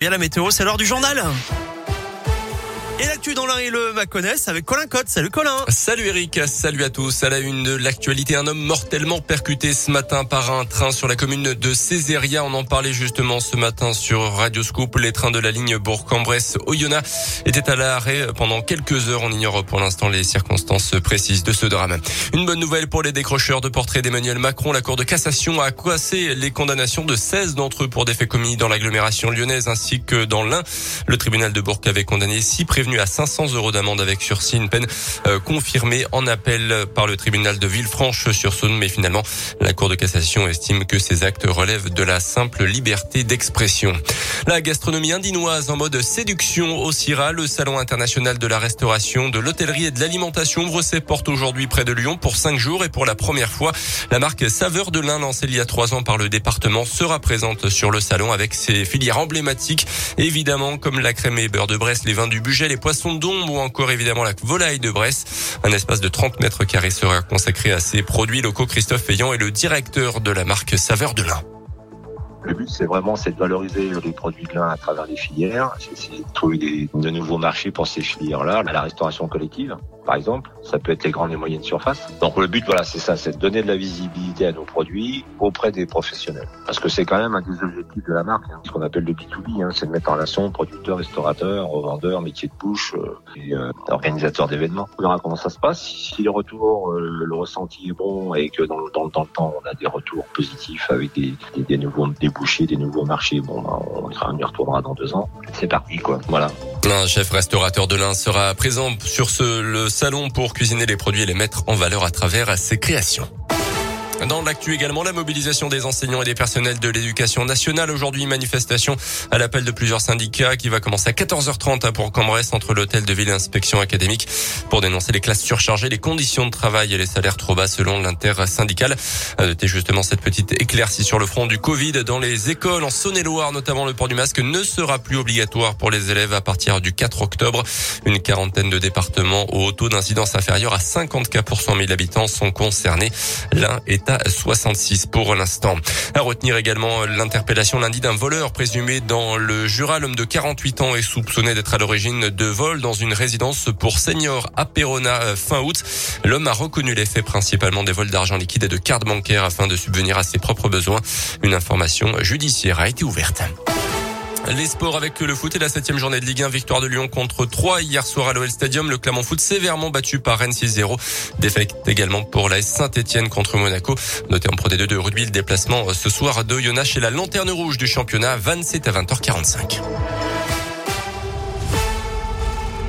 Bien la météo, c'est l'heure du journal. Et l'actu dans l'un et le Maconnès avec Colin Cotte. Salut Colin. Salut Eric, salut à tous. À la une de l'actualité, un homme mortellement percuté ce matin par un train sur la commune de Césaria. On en parlait justement ce matin sur Radio Scoop. Les trains de la ligne Bourg-en-Bresse-Oyonnax étaient à l'arrêt pendant quelques heures. On ignore pour l'instant les circonstances précises de ce drame. Une bonne nouvelle pour les décrocheurs de portraits d'Emmanuel Macron. La Cour de cassation a coincé les condamnations de 16 d'entre eux pour des faits commis dans l'agglomération lyonnaise ainsi que dans l'Ain. Le tribunal de Bourg avait condamné six prévenus à 500 euros d'amende avec sursis, une peine euh, confirmée en appel par le tribunal de Villefranche-sur-Saône. Mais finalement, la Cour de cassation estime que ces actes relèvent de la simple liberté d'expression. La gastronomie indinoise en mode séduction au CIRA, le salon international de la restauration, de l'hôtellerie et de l'alimentation ouvre ses portes aujourd'hui près de Lyon pour cinq jours et pour la première fois, la marque Saveur de l'Ain lancée il y a trois ans par le département sera présente sur le salon avec ses filières emblématiques, évidemment comme la crème et beurre de Brest, les vins du budget, les poissons d'ombre ou encore évidemment la volaille de Brest. Un espace de 30 mètres carrés sera consacré à ces produits locaux. Christophe Payan est le directeur de la marque Saveur de l'Ain. Le but, c'est vraiment de valoriser les produits de lin à travers les filières. C'est de trouver de nouveaux marchés pour ces filières-là. La restauration collective, par exemple, ça peut être les grandes et moyennes surfaces. Donc le but, voilà, c'est ça, c'est de donner de la visibilité à nos produits auprès des professionnels. Parce que c'est quand même un des objectifs de la marque, hein, ce qu'on appelle le B2B, hein, c'est de mettre en relation producteurs, restaurateurs, revendeurs, métiers de bouche euh, et euh, organisateurs d'événements. On verra comment ça se passe. Si le retour, euh, le ressenti est bon et que dans, le temps, on a des retours positifs avec des, nouveaux des boucher des nouveaux marchés. Bon, bah, on y retournera dans deux ans. C'est parti, quoi. Voilà. Un chef restaurateur de l'Ain sera présent sur ce, le salon pour cuisiner les produits et les mettre en valeur à travers ses créations. Dans l'actu également, la mobilisation des enseignants et des personnels de l'éducation nationale. Aujourd'hui, manifestation à l'appel de plusieurs syndicats qui va commencer à 14h30 pour Cambrès entre l'hôtel de ville et l'inspection académique pour dénoncer les classes surchargées, les conditions de travail et les salaires trop bas selon l'intersyndical. Noter justement cette petite éclaircie sur le front du Covid dans les écoles en Saône-et-Loire, notamment le port du masque ne sera plus obligatoire pour les élèves à partir du 4 octobre. Une quarantaine de départements au taux d'incidence inférieur à 50 cas pour 100 000 habitants sont concernés. L'un est 66 pour l'instant. À retenir également l'interpellation lundi d'un voleur présumé dans le Jura. L'homme de 48 ans est soupçonné d'être à l'origine de vol dans une résidence pour seniors à Perona euh, fin août. L'homme a reconnu les faits principalement des vols d'argent liquide et de cartes bancaires afin de subvenir à ses propres besoins. Une information judiciaire a été ouverte. Les sports avec le foot et la septième journée de Ligue 1, victoire de Lyon contre 3 hier soir à l'OL Stadium. Le Clermont Foot sévèrement battu par Rennes 6-0. Défaite également pour la Saint-Etienne contre Monaco. Notez en Pro D2 de rugby le déplacement ce soir de Yona chez la Lanterne Rouge du championnat 27 à 20h45.